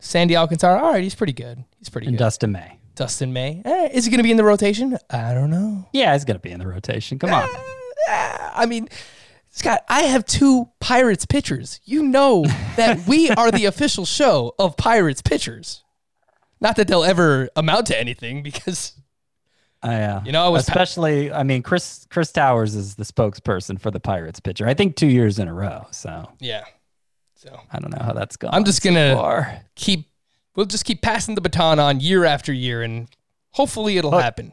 Sandy Alcantara. All right, he's pretty good. He's pretty And good. Dustin May. Dustin May. Eh, is he going to be in the rotation? I don't know. Yeah, he's going to be in the rotation. Come on. I mean, Scott, I have two Pirates pitchers. You know that we are the official show of Pirates pitchers. Not that they'll ever amount to anything because Uh, yeah. You know, I was pa- especially. I mean, Chris Chris Towers is the spokesperson for the Pirates pitcher. I think two years in a row. So yeah. So I don't know how that's going. I'm just gonna far. keep. We'll just keep passing the baton on year after year, and hopefully it'll Look, happen.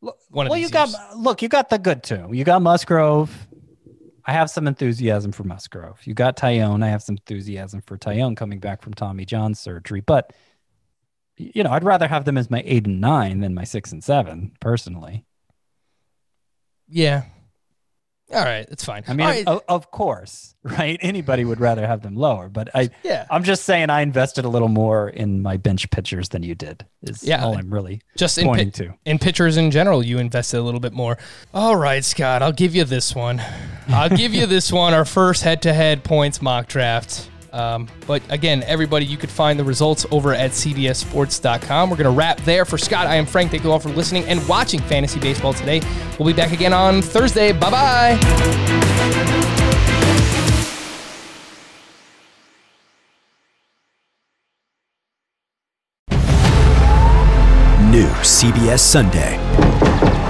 One of well, you got look. You got the good two. You got Musgrove. I have some enthusiasm for Musgrove. You got Taillon. I have some enthusiasm for Taillon coming back from Tommy John surgery. But you know, I'd rather have them as my eight and nine than my six and seven, personally. Yeah. All right, it's fine. I mean, right. of, of course, right? Anybody would rather have them lower, but I, Yeah. I'm just saying I invested a little more in my bench pitchers than you did. Is Yeah, all I'm really just in, pointing pi- to. in pitchers in general, you invested a little bit more. All right, Scott, I'll give you this one. I'll give you this one. Our first head-to-head points mock draft. Um, but again, everybody, you could find the results over at cbssports.com. We're going to wrap there. For Scott, I am Frank. Thank you all for listening and watching Fantasy Baseball today. We'll be back again on Thursday. Bye bye. New CBS Sunday.